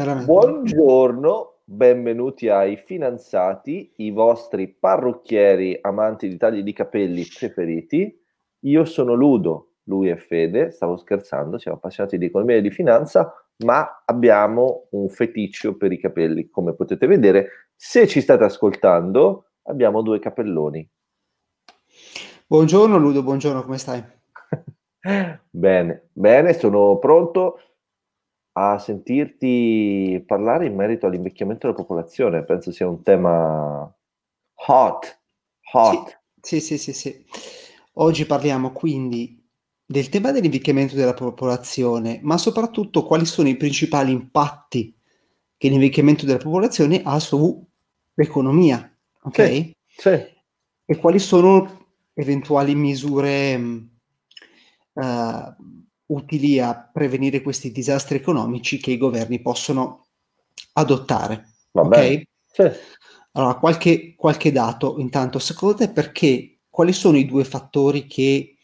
veramente. Buongiorno, benvenuti ai finanziati, i vostri parrucchieri amanti di tagli di capelli preferiti. Io sono Ludo, lui è Fede, stavo scherzando, siamo appassionati di economia e di finanza, ma abbiamo un feticcio per i capelli, come potete vedere. Se ci state ascoltando, abbiamo due capelloni. Buongiorno Ludo, buongiorno, come stai? bene, bene, sono pronto a sentirti parlare in merito all'invecchiamento della popolazione. Penso sia un tema hot, hot. Sì, sì, sì, sì. Oggi parliamo quindi del tema dell'invecchiamento della popolazione, ma soprattutto quali sono i principali impatti che l'invecchiamento della popolazione ha sull'economia, ok? Sì, sì. E quali sono eventuali misure uh, utili a prevenire questi disastri economici che i governi possono adottare. Va ok? Sì. Allora, qualche, qualche dato intanto, secondo te perché, quali sono i due fattori che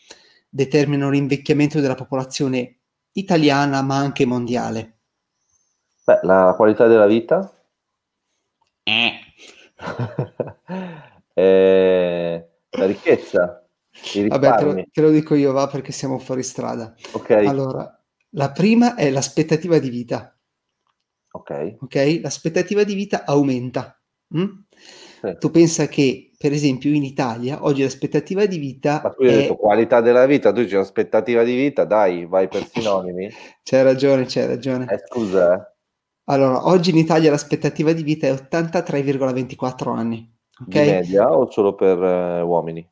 determinano l'invecchiamento della popolazione italiana ma anche mondiale? Beh, la qualità della vita. Eh. eh, la ricchezza. Vabbè, te lo, te lo, dico io, va, perché siamo fuori strada. Ok. Allora, la prima è l'aspettativa di vita. Ok. Ok? L'aspettativa di vita aumenta. Mm? Sì. Tu pensa che, per esempio, in Italia oggi l'aspettativa di vita. Ma tu hai è... detto qualità della vita, tu dici l'aspettativa di vita, dai, vai per sinonimi. c'hai ragione, c'hai ragione. Eh, scusa. Eh. Allora, oggi in Italia l'aspettativa di vita è 83,24 anni. Okay? Di media o solo per eh, uomini?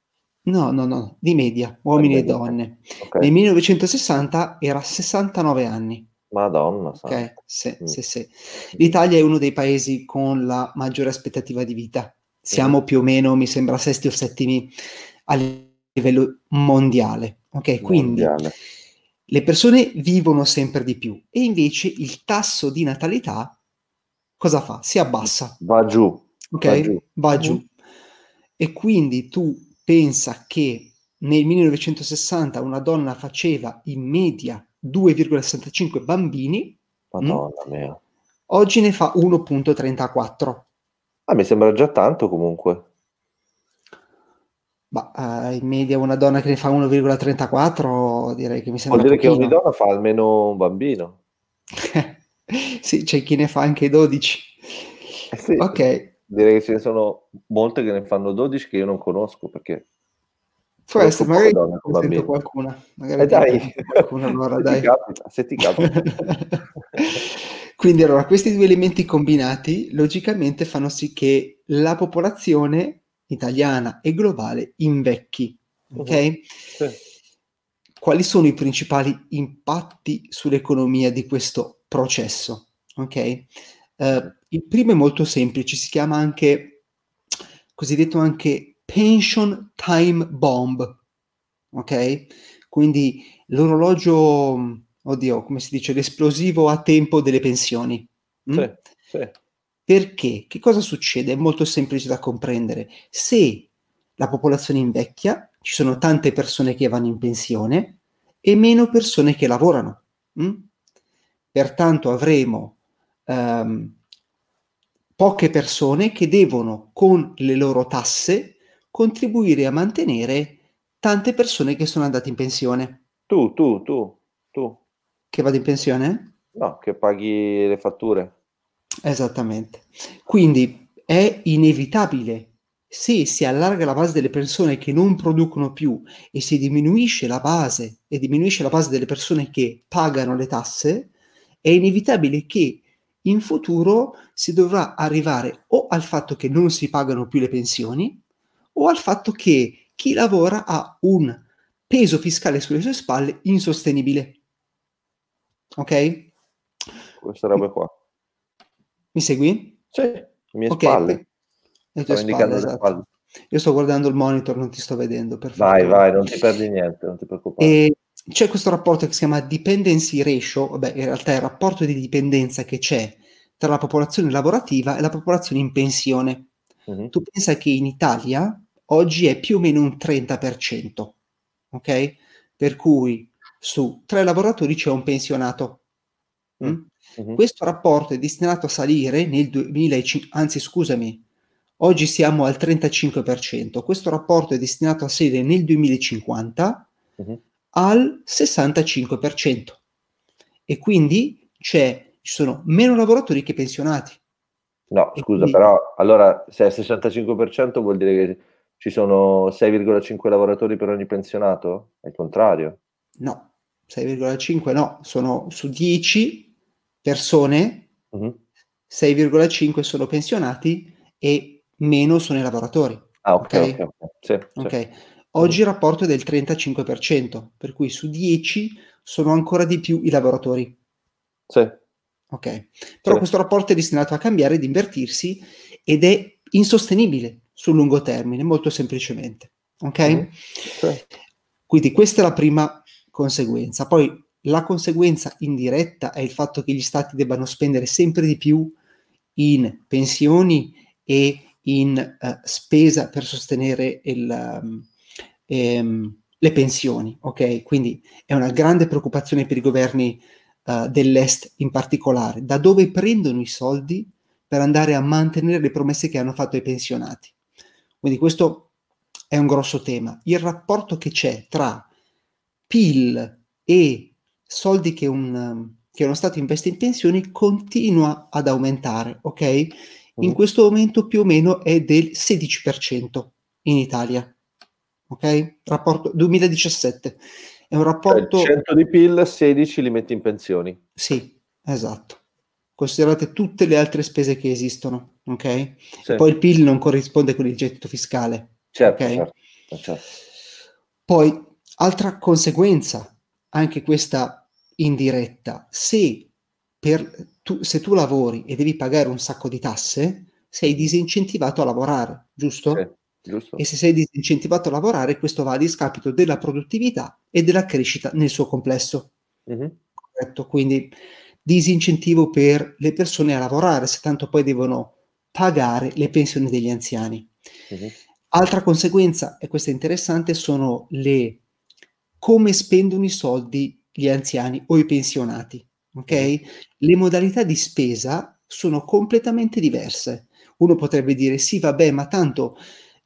No, no, no, di media, uomini e donne. Okay. Nel 1960 era 69 anni. Madonna. Ok, sì, mm. sì, sì. L'Italia è uno dei paesi con la maggiore aspettativa di vita. Siamo mm. più o meno, mi sembra, sesti o settimi a livello mondiale. Ok, quindi mondiale. le persone vivono sempre di più e invece il tasso di natalità cosa fa? Si abbassa. Va giù. Ok, va giù. Va giù. Mm. E quindi tu pensa che nel 1960 una donna faceva in media 2,65 bambini. Madonna mh, mia. Oggi ne fa 1,34. Ah, mi sembra già tanto comunque. Ma uh, in media una donna che ne fa 1,34 direi che mi sembra Vuol dire che ogni donna fa almeno un bambino. sì, c'è chi ne fa anche 12. Eh sì, ok. Direi che ce ne sono molte che ne fanno 12 che io non conosco perché Può essere, magari ne sento qualcuna. Magari eh dai, qualcuna allora, se, dai. Ti capita, se ti capita. Quindi allora, questi due elementi combinati logicamente fanno sì che la popolazione italiana e globale invecchi. Ok? Uh-huh. Sì. Quali sono i principali impatti sull'economia di questo processo? Ok? Uh, il primo è molto semplice, si chiama anche, cosiddetto anche pension time bomb, ok? Quindi l'orologio, oddio, come si dice, l'esplosivo a tempo delle pensioni. Mm? Sì, sì. Perché? Che cosa succede? È molto semplice da comprendere. Se la popolazione invecchia, ci sono tante persone che vanno in pensione e meno persone che lavorano. Mm? Pertanto avremo um, poche persone che devono con le loro tasse contribuire a mantenere tante persone che sono andate in pensione. Tu, tu, tu, tu. Che vado in pensione? No, che paghi le fatture. Esattamente. Quindi è inevitabile se si allarga la base delle persone che non producono più e si diminuisce la base e diminuisce la base delle persone che pagano le tasse, è inevitabile che in futuro si dovrà arrivare o al fatto che non si pagano più le pensioni o al fatto che chi lavora ha un peso fiscale sulle sue spalle insostenibile. Ok? Questa roba qua. Mi segui? Sì, le mie okay. spalle. Le tue spalle, esatto. spalle. Io sto guardando il monitor, non ti sto vedendo. Perfetto. Vai, vai, non ti perdi niente, non ti preoccupare. E c'è questo rapporto che si chiama dependency ratio, vabbè, in realtà è il rapporto di dipendenza che c'è tra la popolazione lavorativa e la popolazione in pensione. Uh-huh. Tu pensa che in Italia oggi è più o meno un 30%, ok? Per cui su tre lavoratori c'è un pensionato. Mm? Uh-huh. Questo rapporto è destinato a salire nel 2050, anzi scusami, oggi siamo al 35%, questo rapporto è destinato a salire nel 2050 uh-huh. Al 65% e quindi c'è, ci sono meno lavoratori che pensionati. No, e scusa, quindi... però allora se è 65% vuol dire che ci sono 6,5 lavoratori per ogni pensionato? È il contrario? No, 6,5 no, sono su 10 persone, uh-huh. 6,5 sono pensionati e meno sono i lavoratori. Ah, ok. okay? okay, Sì, okay. Sì. Oggi il rapporto è del 35%, per cui su 10 sono ancora di più i lavoratori. Sì. Ok. Però sì. questo rapporto è destinato a cambiare, ad invertirsi ed è insostenibile sul lungo termine, molto semplicemente. Ok? Mm. Sì. Quindi questa è la prima conseguenza. Poi la conseguenza indiretta è il fatto che gli stati debbano spendere sempre di più in pensioni e in uh, spesa per sostenere il, um, ehm, le pensioni. Ok, quindi è una grande preoccupazione per i governi uh, dell'est in particolare. Da dove prendono i soldi per andare a mantenere le promesse che hanno fatto ai pensionati? Quindi questo è un grosso tema. Il rapporto che c'è tra PIL e soldi che, un, che uno Stato investe in pensioni continua ad aumentare, ok? In mm. questo momento più o meno è del 16% in Italia, ok? Rapporto 2017. È un rapporto... Cioè 100 di PIL, 16 li metti in pensioni. Sì, esatto. Considerate tutte le altre spese che esistono, ok? Sì. Poi il PIL non corrisponde con il gettito fiscale. Certo, okay? certo, certo. Poi Altra conseguenza, anche questa indiretta, se, per, tu, se tu lavori e devi pagare un sacco di tasse, sei disincentivato a lavorare, giusto? Sì, giusto. E se sei disincentivato a lavorare, questo va a discapito della produttività e della crescita nel suo complesso. Mm-hmm. Corretto? Quindi disincentivo per le persone a lavorare, se tanto poi devono pagare le pensioni degli anziani. Mm-hmm. Altra conseguenza, e questa è interessante, sono le come spendono i soldi gli anziani o i pensionati. Ok? Le modalità di spesa sono completamente diverse. Uno potrebbe dire: sì, vabbè, ma tanto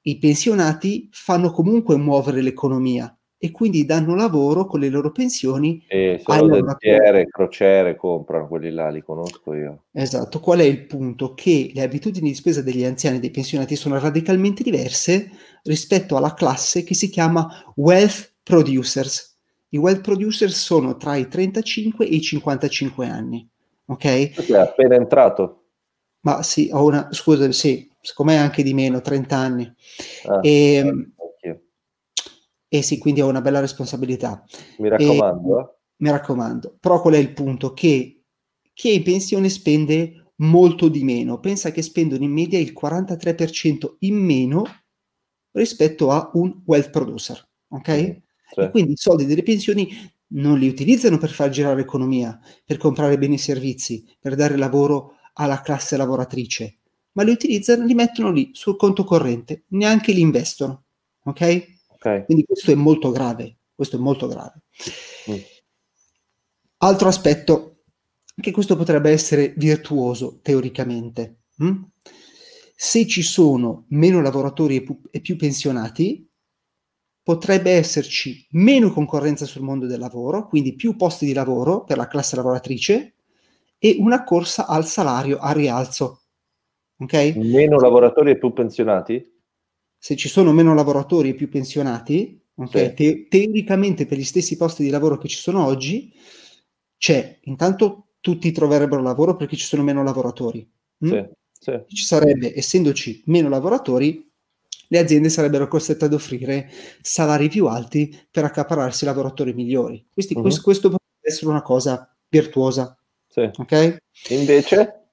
i pensionati fanno comunque muovere l'economia e quindi danno lavoro con le loro pensioni. E sono dentiere, crociere, comprano quelli là, li conosco io. Esatto. Qual è il punto? Che le abitudini di spesa degli anziani e dei pensionati sono radicalmente diverse rispetto alla classe che si chiama wealth producers. I wealth producers sono tra i 35 e i 55 anni. Ok? È appena entrato. Ma sì, ho una, scusa, sì, secondo me anche di meno, 30 anni. Ah, e, ehm, e sì, quindi ho una bella responsabilità. Mi raccomando. E, eh. Mi raccomando. Però qual è il punto? Che chi è in pensione spende molto di meno. Pensa che spendono in media il 43% in meno rispetto a un wealth producer. Ok? Mm. E quindi i soldi delle pensioni non li utilizzano per far girare l'economia, per comprare beni e servizi, per dare lavoro alla classe lavoratrice, ma li utilizzano, li mettono lì sul conto corrente, neanche li investono. Ok? okay. Quindi questo è molto grave. Questo è molto grave. Mm. Altro aspetto, che questo potrebbe essere virtuoso teoricamente. Hm? Se ci sono meno lavoratori e più, e più pensionati, potrebbe esserci meno concorrenza sul mondo del lavoro, quindi più posti di lavoro per la classe lavoratrice e una corsa al salario a rialzo. Okay? Meno lavoratori e più pensionati? Se ci sono meno lavoratori e più pensionati, okay, sì. te- teoricamente per gli stessi posti di lavoro che ci sono oggi, c'è intanto tutti troverebbero lavoro perché ci sono meno lavoratori. Mm? Sì, sì. Ci sarebbe, essendoci meno lavoratori, le aziende sarebbero costrette ad offrire salari più alti per accapararsi lavoratori migliori. Quindi, uh-huh. questo, questo, potrebbe essere una cosa virtuosa. Sì. Ok? Invece?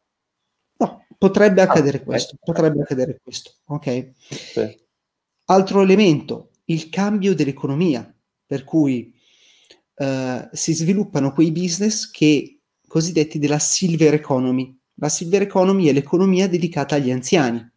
No, potrebbe ah, accadere ah, questo. Eh. Potrebbe accadere questo. Ok? Sì. Altro elemento, il cambio dell'economia, per cui uh, si sviluppano quei business che cosiddetti della silver economy. La silver economy è l'economia dedicata agli anziani,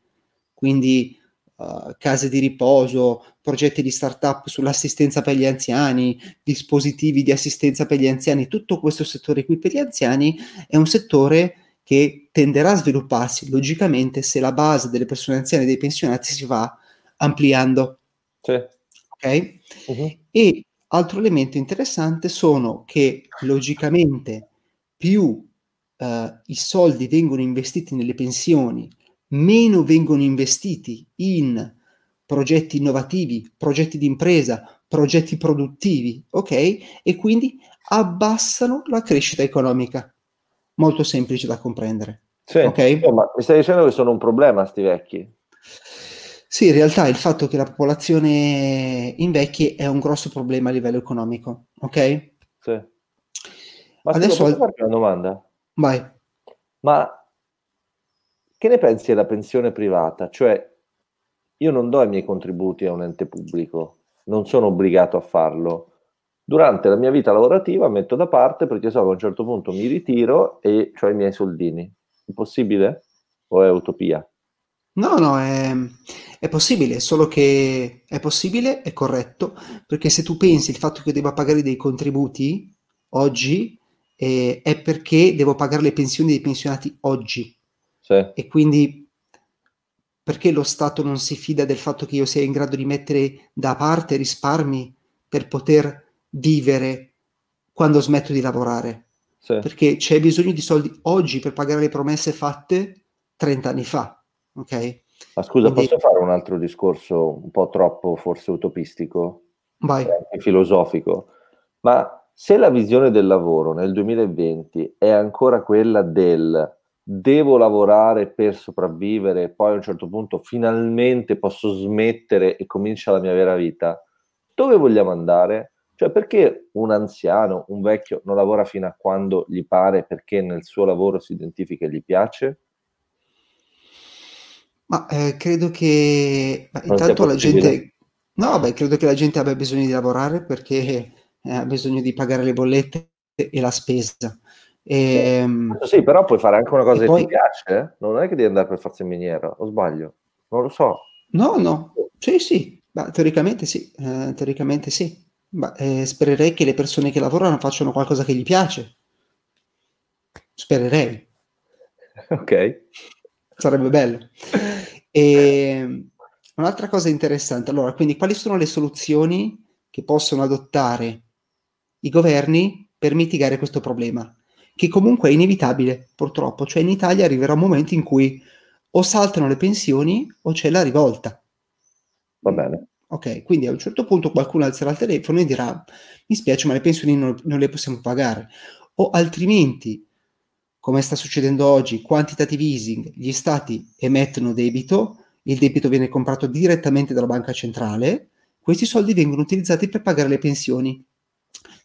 quindi uh, case di riposo, progetti di startup sull'assistenza per gli anziani, dispositivi di assistenza per gli anziani, tutto questo settore qui per gli anziani è un settore che tenderà a svilupparsi logicamente se la base delle persone anziane e dei pensionati si va ampliando. Sì. Ok? Uh-huh. E altro elemento interessante sono che logicamente più uh, i soldi vengono investiti nelle pensioni, meno vengono investiti in progetti innovativi, progetti di impresa, progetti produttivi, ok? E quindi abbassano la crescita economica. Molto semplice da comprendere. Sì, okay? ma mi stai dicendo che sono un problema sti vecchi? Sì, in realtà il fatto che la popolazione invecchi è un grosso problema a livello economico, ok? Sì. Ma adesso posso farti una domanda? Vai. Ma che ne pensi della pensione privata? Cioè, io non do i miei contributi a un ente pubblico, non sono obbligato a farlo. Durante la mia vita lavorativa metto da parte perché so che a un certo punto mi ritiro e ho i miei soldini. È possibile o è utopia? No, no, è, è, possibile, solo che è possibile, è corretto, perché se tu pensi il fatto che io debba pagare dei contributi oggi eh, è perché devo pagare le pensioni dei pensionati oggi. Sì. E quindi perché lo Stato non si fida del fatto che io sia in grado di mettere da parte risparmi per poter vivere quando smetto di lavorare? Sì. Perché c'è bisogno di soldi oggi per pagare le promesse fatte 30 anni fa. Ok? Ma scusa, Quindi... posso fare un altro discorso un po' troppo forse utopistico? Vai. Anche filosofico. Ma se la visione del lavoro nel 2020 è ancora quella del devo lavorare per sopravvivere e poi a un certo punto finalmente posso smettere e comincia la mia vera vita, dove vogliamo andare? Cioè perché un anziano, un vecchio non lavora fino a quando gli pare perché nel suo lavoro si identifica e gli piace? Ma eh, credo che beh, intanto la gente... No, beh, credo che la gente abbia bisogno di lavorare perché eh, ha bisogno di pagare le bollette e la spesa. E, ehm, sì, però puoi fare anche una cosa che poi... ti piace, eh? non è che devi andare per forza in miniera, o sbaglio? Non lo so. No, no, sì, sì, ma teoricamente sì, eh, teoricamente sì. Ma, eh, spererei che le persone che lavorano facciano qualcosa che gli piace. Spererei. Ok. Sarebbe bello. E, ehm, un'altra cosa interessante, allora, quindi quali sono le soluzioni che possono adottare i governi per mitigare questo problema? che comunque è inevitabile, purtroppo. Cioè in Italia arriverà un momento in cui o saltano le pensioni o c'è la rivolta. Va bene. Ok, quindi a un certo punto qualcuno alzerà il telefono e dirà mi spiace ma le pensioni non, non le possiamo pagare. O altrimenti, come sta succedendo oggi, quantitative easing, gli stati emettono debito, il debito viene comprato direttamente dalla banca centrale, questi soldi vengono utilizzati per pagare le pensioni.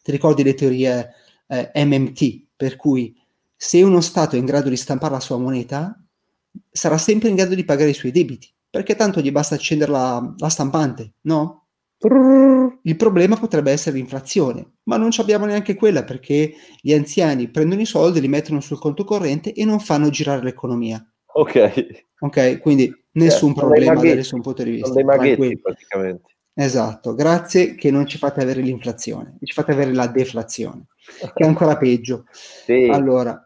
Ti ricordi le teorie eh, MMT, per cui se uno Stato è in grado di stampare la sua moneta, sarà sempre in grado di pagare i suoi debiti, perché tanto gli basta accendere la, la stampante, no? Il problema potrebbe essere l'inflazione, ma non abbiamo neanche quella perché gli anziani prendono i soldi, li mettono sul conto corrente e non fanno girare l'economia. Ok. Ok, quindi nessun eh, problema da nessun punto di vista. Sono dei maghetti praticamente. Esatto, grazie che non ci fate avere l'inflazione, ci fate avere la deflazione, che è ancora peggio. Sì. Allora,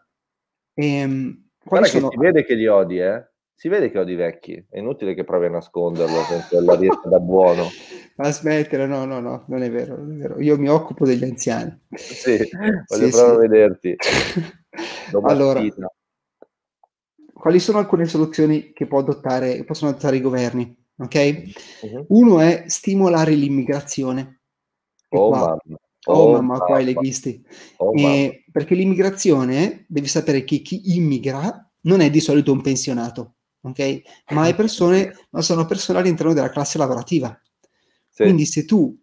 ehm, Guarda sono... si vede che li odi, eh? Si vede che odi i vecchi, è inutile che provi a nasconderlo con quella dieta da buono. Ma smettere, no, no, no, non è vero, non è vero. Io mi occupo degli anziani. Sì, voglio sì, proprio sì. vederti. allora, quali sono alcune soluzioni che può adottare, possono adottare i governi? ok? Uh-huh. Uno è stimolare l'immigrazione. oh, qua. mamma. Oh, oh mamma, mamma, qua i leghisti. Oh, eh, perché l'immigrazione, devi sapere che chi immigra non è di solito un pensionato, ok? Ma, è persone, ma sono persone all'interno della classe lavorativa. Sì. Quindi se tu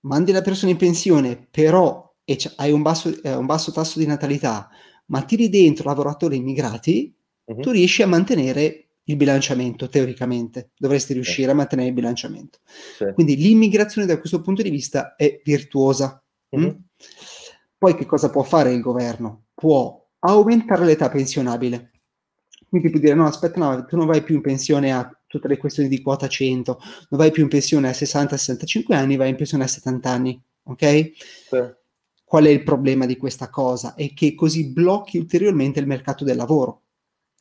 mandi la persona in pensione, però hai un basso, eh, un basso, tasso di natalità, ma tiri dentro lavoratori immigrati, uh-huh. tu riesci a mantenere il bilanciamento, teoricamente, dovresti riuscire a mantenere il bilanciamento. Sì. Quindi l'immigrazione da questo punto di vista è virtuosa. Mm-hmm. Mm? Poi che cosa può fare il governo? Può aumentare l'età pensionabile. Quindi può dire no, aspetta, no, tu non vai più in pensione a, tutte le questioni di quota 100, non vai più in pensione a 60-65 anni, vai in pensione a 70 anni, ok? Sì. Qual è il problema di questa cosa? È che così blocchi ulteriormente il mercato del lavoro,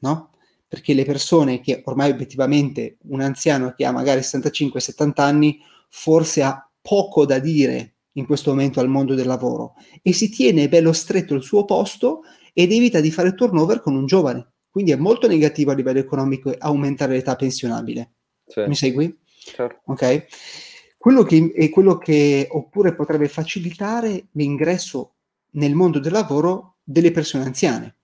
no? Perché le persone che ormai obiettivamente un anziano che ha magari 65-70 anni forse ha poco da dire in questo momento al mondo del lavoro e si tiene bello stretto il suo posto ed evita di fare turnover con un giovane. Quindi è molto negativo a livello economico aumentare l'età pensionabile. Sì. Mi segui? Certo. Ok. Quello che, è quello che oppure potrebbe facilitare l'ingresso nel mondo del lavoro delle persone anziane.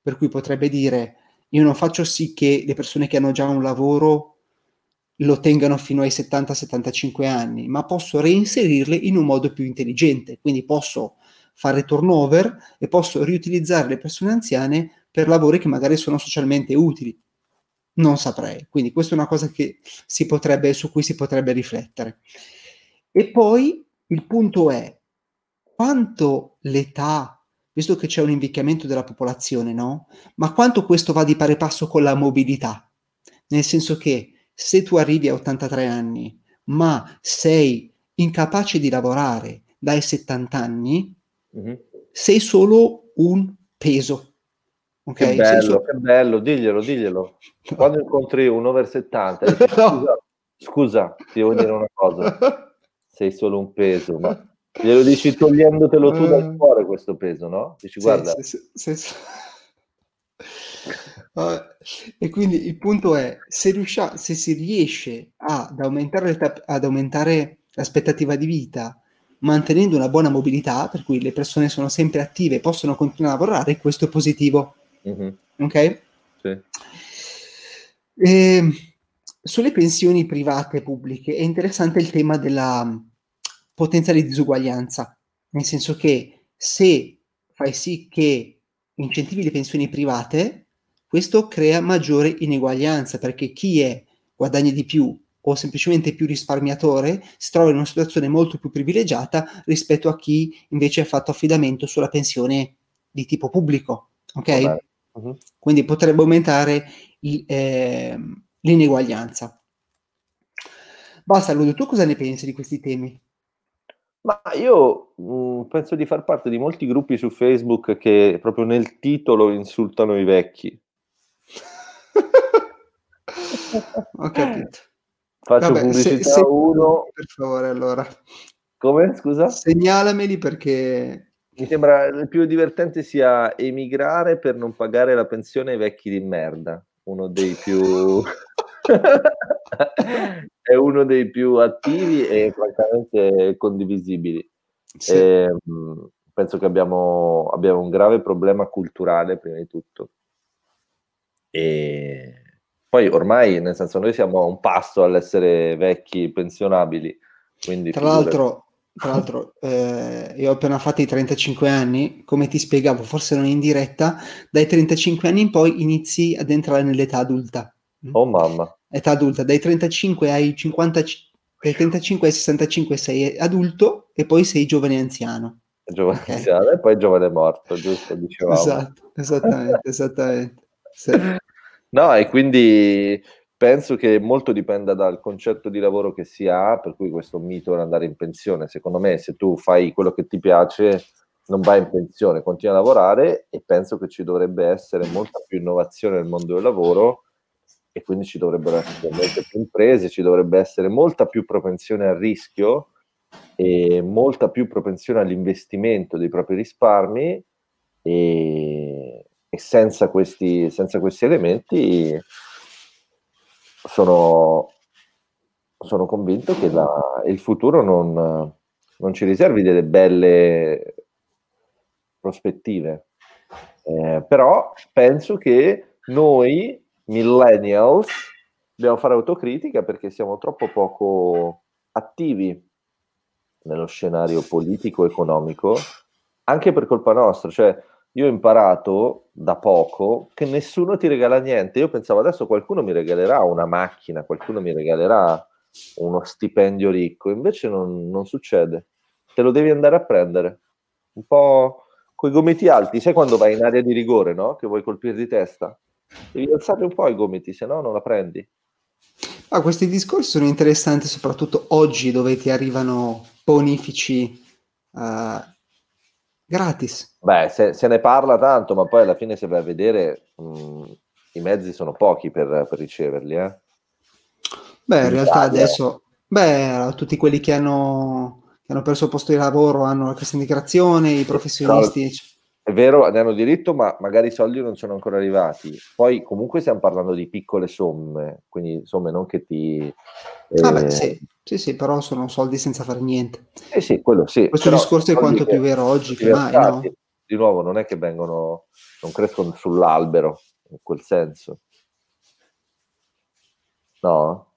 Per cui potrebbe dire io non faccio sì che le persone che hanno già un lavoro lo tengano fino ai 70-75 anni, ma posso reinserirle in un modo più intelligente. Quindi posso fare turnover e posso riutilizzare le persone anziane per lavori che magari sono socialmente utili. Non saprei. Quindi questa è una cosa potrebbe, su cui si potrebbe riflettere. E poi il punto è quanto l'età, visto che c'è un invecchiamento della popolazione, no? Ma quanto questo va di pari passo con la mobilità? Nel senso che se tu arrivi a 83 anni, ma sei incapace di lavorare dai 70 anni, mm-hmm. sei solo un peso. Okay? Che bello, solo... che bello, diglielo, diglielo. Quando incontri un over 70, dici, scusa, scusa, ti devo dire una cosa, sei solo un peso, ma glielo dici togliendotelo tu dal eh. cuore questo peso, no? Dici, guarda... Sì, sì, sì, Uh, e quindi il punto è, se, riuscia, se si riesce ad aumentare, ad aumentare l'aspettativa di vita mantenendo una buona mobilità, per cui le persone sono sempre attive e possono continuare a lavorare, questo è positivo. Mm-hmm. Ok? Sì. E, sulle pensioni private e pubbliche è interessante il tema della potenziale disuguaglianza, nel senso che se fai sì che incentivi le pensioni private, questo crea maggiore ineguaglianza perché chi è guadagna di più o semplicemente più risparmiatore si trova in una situazione molto più privilegiata rispetto a chi invece ha fatto affidamento sulla pensione di tipo pubblico. Ok? Uh-huh. Quindi potrebbe aumentare il, eh, l'ineguaglianza. Basta, Ludo, tu cosa ne pensi di questi temi? Ma io mh, mm, penso di far parte di molti gruppi su Facebook che proprio nel titolo insultano i vecchi. Ho capito. Faccio Vabbè, pubblicità se, se, uno. Per favore, allora. Come? Scusa? Segnalameli perché... Mi sembra il più divertente sia emigrare per non pagare la pensione ai vecchi di merda. Uno dei più... è uno dei più attivi e francamente condivisibili. Sì. E, ehm, penso che abbiamo, abbiamo un grave problema culturale prima di tutto e poi ormai, nel senso, noi siamo a un passo all'essere vecchi pensionabili. Quindi tra l'altro, tra l'altro eh, io ho appena fatto i 35 anni, come ti spiegavo, forse non in diretta, dai 35 anni in poi inizi ad entrare nell'età adulta. Oh mamma. Età adulta, dai 35 ai 50, dai 35 ai 65 sei adulto e poi sei giovane anziano. Giovane okay. anziano e poi giovane morto, giusto? Dicevamo. Esatto, esattamente, esattamente. Sì. No, e quindi penso che molto dipenda dal concetto di lavoro che si ha, per cui questo mito di andare in pensione. Secondo me, se tu fai quello che ti piace, non vai in pensione, continui a lavorare e penso che ci dovrebbe essere molta più innovazione nel mondo del lavoro e quindi ci dovrebbero essere molte più imprese, ci dovrebbe essere molta più propensione al rischio e molta più propensione all'investimento dei propri risparmi e, e senza questi, senza questi elementi sono, sono convinto che la, il futuro non, non, ci riservi delle belle prospettive. Eh, però penso che noi, millennials, dobbiamo fare autocritica perché siamo troppo poco attivi nello scenario politico-economico, anche per colpa nostra. Cioè, io ho imparato da poco che nessuno ti regala niente. Io pensavo adesso qualcuno mi regalerà una macchina, qualcuno mi regalerà uno stipendio ricco, invece non, non succede. Te lo devi andare a prendere. Un po' coi gomiti alti, sai quando vai in area di rigore, no? Che vuoi colpire di testa? Devi alzare un po' i gomiti, se no non la prendi. Ah, questi discorsi sono interessanti soprattutto oggi dove ti arrivano bonifici uh, gratis. Beh, se, se, ne parla tanto, ma poi alla fine se vai a vedere mh, mm, i mezzi sono pochi per, per riceverli. Eh? Beh, in, in realtà Italia. adesso, beh, tutti quelli che hanno, che hanno perso il posto di lavoro hanno la cassa integrazione, i professionisti. Però, è vero, ne hanno diritto, ma magari i soldi non sono ancora arrivati. Poi comunque stiamo parlando di piccole somme, quindi somme non che ti... Eh... Ah beh, sì. sì, sì, però sono soldi senza fare niente. Eh sì, quello sì. Questo però discorso è quanto più vero oggi che mai, no? Di nuovo, non è che vengono, non crescono sull'albero, in quel senso. No?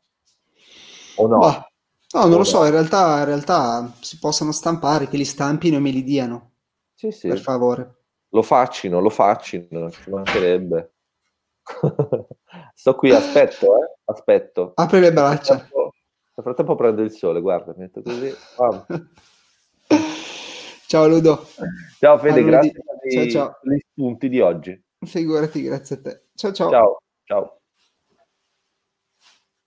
O no? Bah, no, non o lo so, in realtà, in realtà si possono stampare, che li stampino e me li diano. Sì, sì. Per favore lo faccino, lo faccino, ci mancherebbe. Sto qui, aspetto, eh? aspetto. Apri le braccia. Nel frattempo, nel frattempo prendo il sole, guarda, metto così. Ah. ciao Ludo. Ciao Fede, grazie per gli spunti di oggi. Figurati, grazie a te. Ciao ciao. Ciao, ciao.